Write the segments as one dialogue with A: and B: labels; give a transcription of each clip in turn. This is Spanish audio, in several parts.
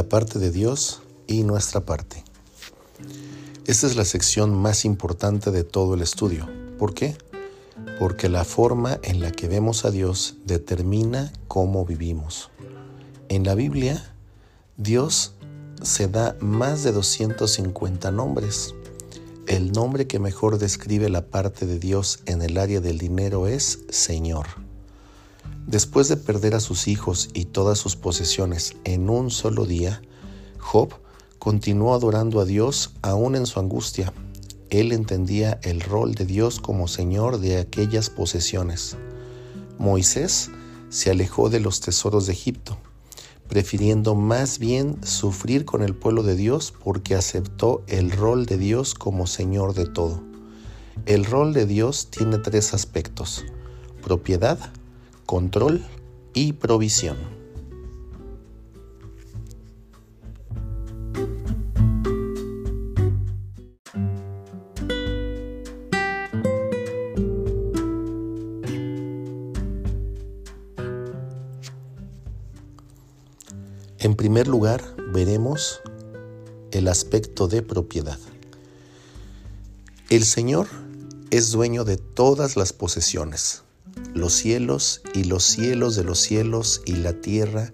A: la parte de Dios y nuestra parte. Esta es la sección más importante de todo el estudio. ¿Por qué? Porque la forma en la que vemos a Dios determina cómo vivimos. En la Biblia, Dios se da más de 250 nombres. El nombre que mejor describe la parte de Dios en el área del dinero es Señor. Después de perder a sus hijos y todas sus posesiones en un solo día, Job continuó adorando a Dios aún en su angustia. Él entendía el rol de Dios como Señor de aquellas posesiones. Moisés se alejó de los tesoros de Egipto, prefiriendo más bien sufrir con el pueblo de Dios porque aceptó el rol de Dios como Señor de todo. El rol de Dios tiene tres aspectos, propiedad, control y provisión. En primer lugar, veremos el aspecto de propiedad. El Señor es dueño de todas las posesiones, los cielos y los cielos de los cielos y la tierra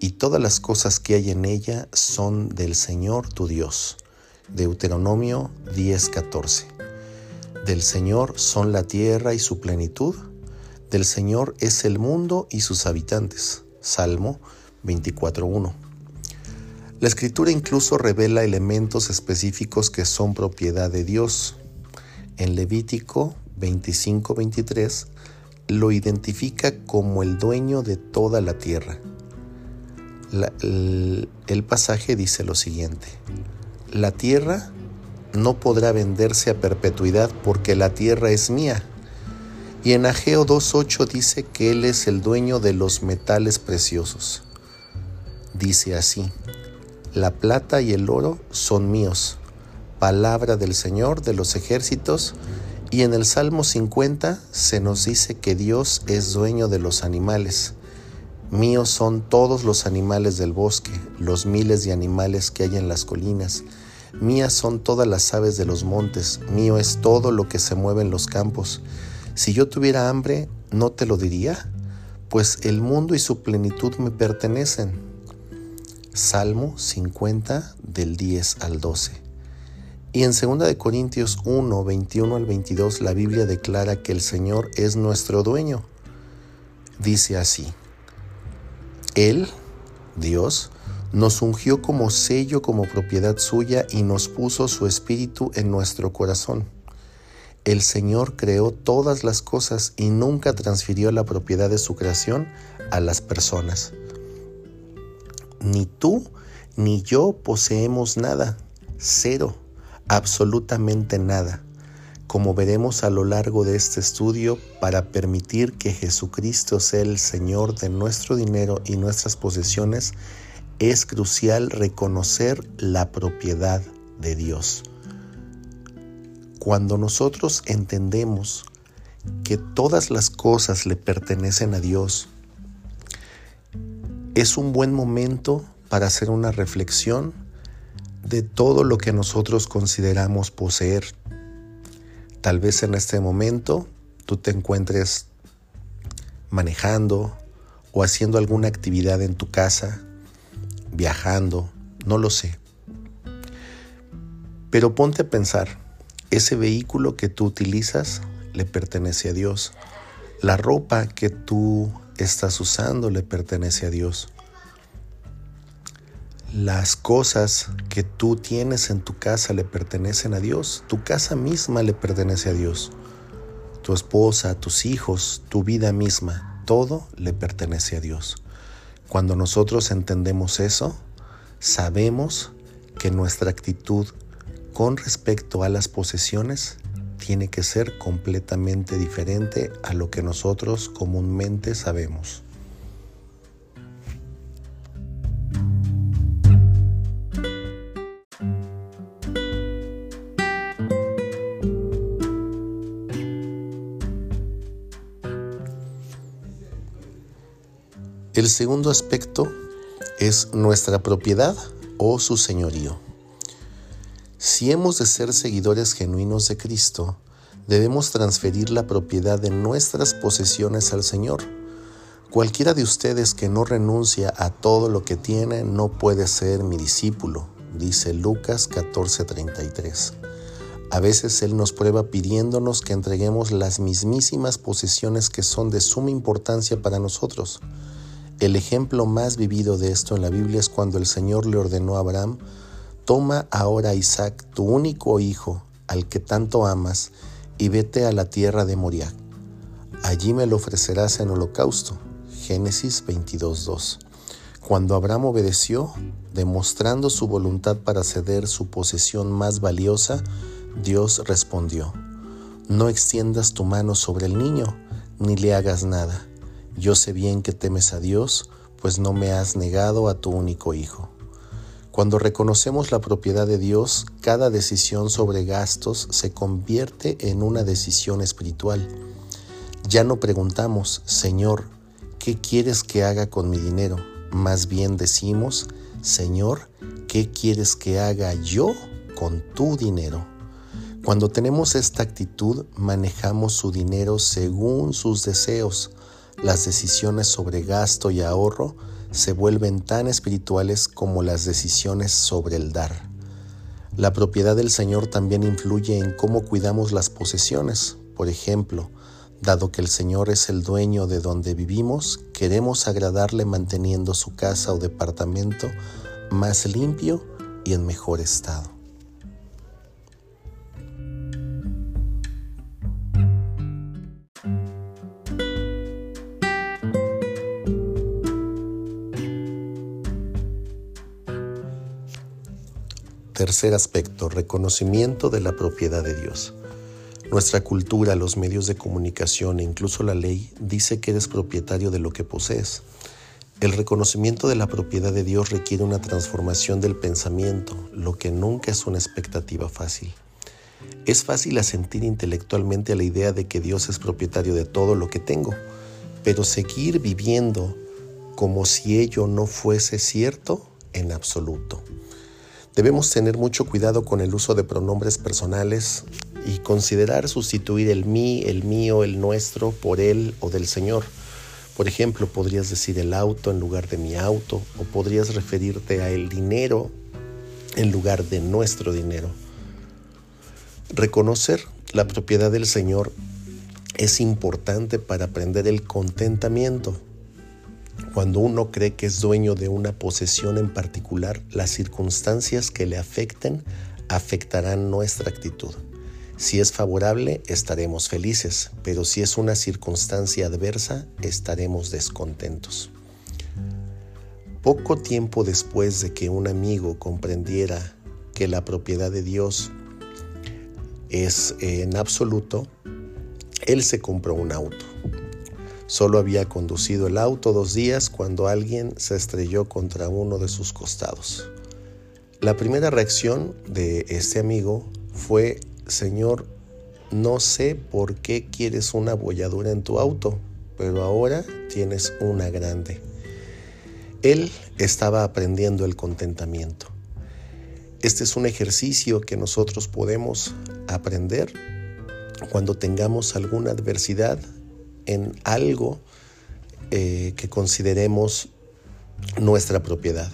A: y todas las cosas que hay en ella son del Señor tu Dios. Deuteronomio 10:14. Del Señor son la tierra y su plenitud, del Señor es el mundo y sus habitantes. Salmo 24.1. La escritura incluso revela elementos específicos que son propiedad de Dios. En Levítico 25.23 lo identifica como el dueño de toda la tierra. el, el pasaje dice lo siguiente, la tierra no podrá venderse a perpetuidad porque la tierra es mía. Y en Ageo 2.8 dice que Él es el dueño de los metales preciosos. Dice así, la plata y el oro son míos, palabra del Señor de los ejércitos, y en el Salmo 50 se nos dice que Dios es dueño de los animales. Míos son todos los animales del bosque, los miles de animales que hay en las colinas. Mías son todas las aves de los montes, mío es todo lo que se mueve en los campos. Si yo tuviera hambre, ¿no te lo diría? Pues el mundo y su plenitud me pertenecen. Salmo 50 del 10 al 12. Y en 2 Corintios 1, 21 al 22 la Biblia declara que el Señor es nuestro dueño. Dice así, Él, Dios, nos ungió como sello, como propiedad suya y nos puso su espíritu en nuestro corazón. El Señor creó todas las cosas y nunca transfirió la propiedad de su creación a las personas. Ni tú ni yo poseemos nada, cero absolutamente nada, como veremos a lo largo de este estudio, para permitir que Jesucristo sea el Señor de nuestro dinero y nuestras posesiones, es crucial reconocer la propiedad de Dios. Cuando nosotros entendemos que todas las cosas le pertenecen a Dios, es un buen momento para hacer una reflexión de todo lo que nosotros consideramos poseer. Tal vez en este momento tú te encuentres manejando o haciendo alguna actividad en tu casa, viajando, no lo sé. Pero ponte a pensar, ese vehículo que tú utilizas le pertenece a Dios. La ropa que tú estás usando le pertenece a Dios las cosas que tú tienes en tu casa le pertenecen a Dios. Tu casa misma le pertenece a Dios. Tu esposa, tus hijos, tu vida misma, todo le pertenece a Dios. Cuando nosotros entendemos eso, sabemos que nuestra actitud con respecto a las posesiones tiene que ser completamente diferente a lo que nosotros comúnmente sabemos. El segundo aspecto ¿Es nuestra propiedad o su señorío? Si hemos de ser seguidores genuinos de Cristo, debemos transferir la propiedad de nuestras posesiones al Señor. Cualquiera de ustedes que no renuncia a todo lo que tiene no puede ser mi discípulo, dice Lucas 14:33. A veces Él nos prueba pidiéndonos que entreguemos las mismísimas posesiones que son de suma importancia para nosotros. El ejemplo más vivido de esto en la Biblia es cuando el Señor le ordenó a Abraham Toma ahora Isaac, tu único hijo, al que tanto amas, y vete a la tierra de Moriah. Allí me lo ofrecerás en holocausto. Génesis 22.2. Cuando Abraham obedeció, demostrando su voluntad para ceder su posesión más valiosa, Dios respondió, No extiendas tu mano sobre el niño, ni le hagas nada. Yo sé bien que temes a Dios, pues no me has negado a tu único hijo. Cuando reconocemos la propiedad de Dios, cada decisión sobre gastos se convierte en una decisión espiritual. Ya no preguntamos, Señor, ¿qué quieres que haga con mi dinero? Más bien decimos, Señor, ¿qué quieres que haga yo con tu dinero? Cuando tenemos esta actitud, manejamos su dinero según sus deseos. Las decisiones sobre gasto y ahorro se vuelven tan espirituales como las decisiones sobre el dar. La propiedad del Señor también influye en cómo cuidamos las posesiones. Por ejemplo, dado que el Señor es el dueño de donde vivimos, queremos agradarle manteniendo su casa o departamento más limpio y en mejor estado. Tercer aspecto, reconocimiento de la propiedad de Dios. Nuestra cultura, los medios de comunicación e incluso la ley dice que eres propietario de lo que posees. El reconocimiento de la propiedad de Dios requiere una transformación del pensamiento, lo que nunca es una expectativa fácil. Es fácil asentir intelectualmente a la idea de que Dios es propietario de todo lo que tengo, pero seguir viviendo como si ello no fuese cierto en absoluto. Debemos tener mucho cuidado con el uso de pronombres personales y considerar sustituir el mí, el mío, el nuestro por él o del Señor. Por ejemplo, podrías decir el auto en lugar de mi auto o podrías referirte a el dinero en lugar de nuestro dinero. Reconocer la propiedad del Señor es importante para aprender el contentamiento cuando uno cree que es dueño de una posesión en particular, las circunstancias que le afecten afectarán nuestra actitud. Si es favorable, estaremos felices, pero si es una circunstancia adversa, estaremos descontentos. Poco tiempo después de que un amigo comprendiera que la propiedad de Dios es en absoluto, él se compró un auto. Solo había conducido el auto dos días cuando alguien se estrelló contra uno de sus costados. La primera reacción de este amigo fue, Señor, no sé por qué quieres una bolladura en tu auto, pero ahora tienes una grande. Él estaba aprendiendo el contentamiento. Este es un ejercicio que nosotros podemos aprender cuando tengamos alguna adversidad en algo eh, que consideremos nuestra propiedad.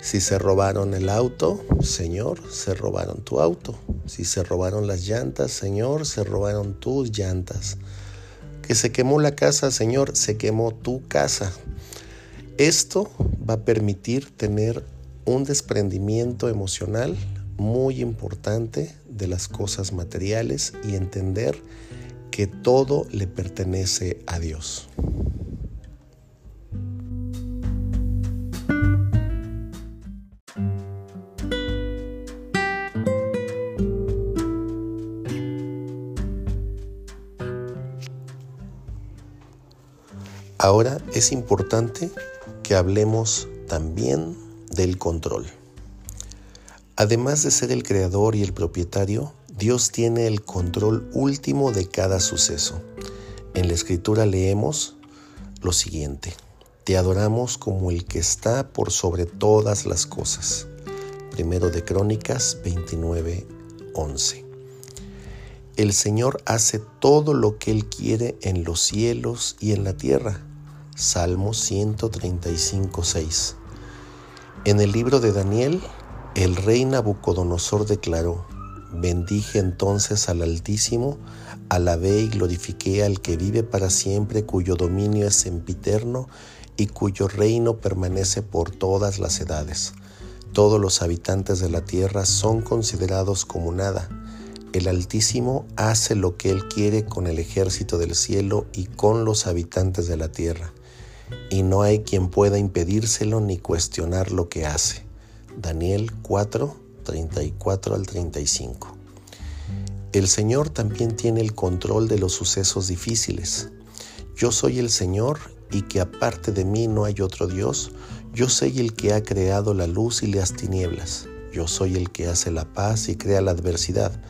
A: Si se robaron el auto, Señor, se robaron tu auto. Si se robaron las llantas, Señor, se robaron tus llantas. Que se quemó la casa, Señor, se quemó tu casa. Esto va a permitir tener un desprendimiento emocional muy importante de las cosas materiales y entender que todo le pertenece a Dios. Ahora es importante que hablemos también del control. Además de ser el creador y el propietario, Dios tiene el control último de cada suceso. En la escritura leemos lo siguiente. te adoramos como el que está por sobre todas las cosas. Primero de Crónicas 29, 11. El Señor hace todo lo que Él quiere en los cielos y en la tierra. Salmo 135, 6. En el libro de Daniel, el rey Nabucodonosor declaró, Bendije entonces al Altísimo, alabé y glorifiqué al que vive para siempre, cuyo dominio es sempiterno y cuyo reino permanece por todas las edades. Todos los habitantes de la tierra son considerados como nada. El Altísimo hace lo que Él quiere con el ejército del cielo y con los habitantes de la tierra, y no hay quien pueda impedírselo ni cuestionar lo que hace. Daniel 4, 34 al 35. El Señor también tiene el control de los sucesos difíciles. Yo soy el Señor y que aparte de mí no hay otro Dios. Yo soy el que ha creado la luz y las tinieblas. Yo soy el que hace la paz y crea la adversidad.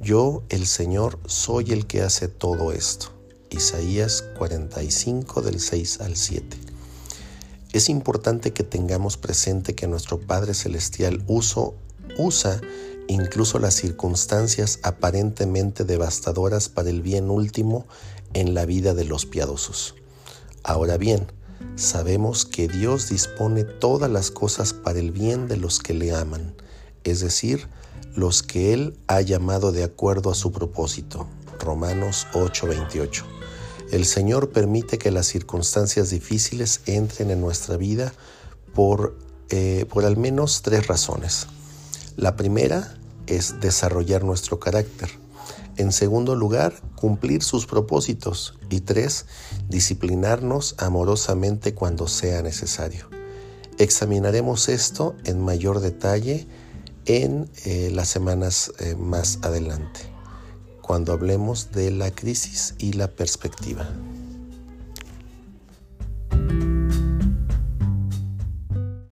A: Yo, el Señor, soy el que hace todo esto. Isaías 45 del 6 al 7. Es importante que tengamos presente que nuestro Padre Celestial uso, usa incluso las circunstancias aparentemente devastadoras para el bien último en la vida de los piadosos. Ahora bien, sabemos que Dios dispone todas las cosas para el bien de los que le aman, es decir, los que Él ha llamado de acuerdo a su propósito. Romanos 8:28. El Señor permite que las circunstancias difíciles entren en nuestra vida por, eh, por al menos tres razones. La primera es desarrollar nuestro carácter. En segundo lugar, cumplir sus propósitos. Y tres, disciplinarnos amorosamente cuando sea necesario. Examinaremos esto en mayor detalle en eh, las semanas eh, más adelante, cuando hablemos de la crisis y la perspectiva.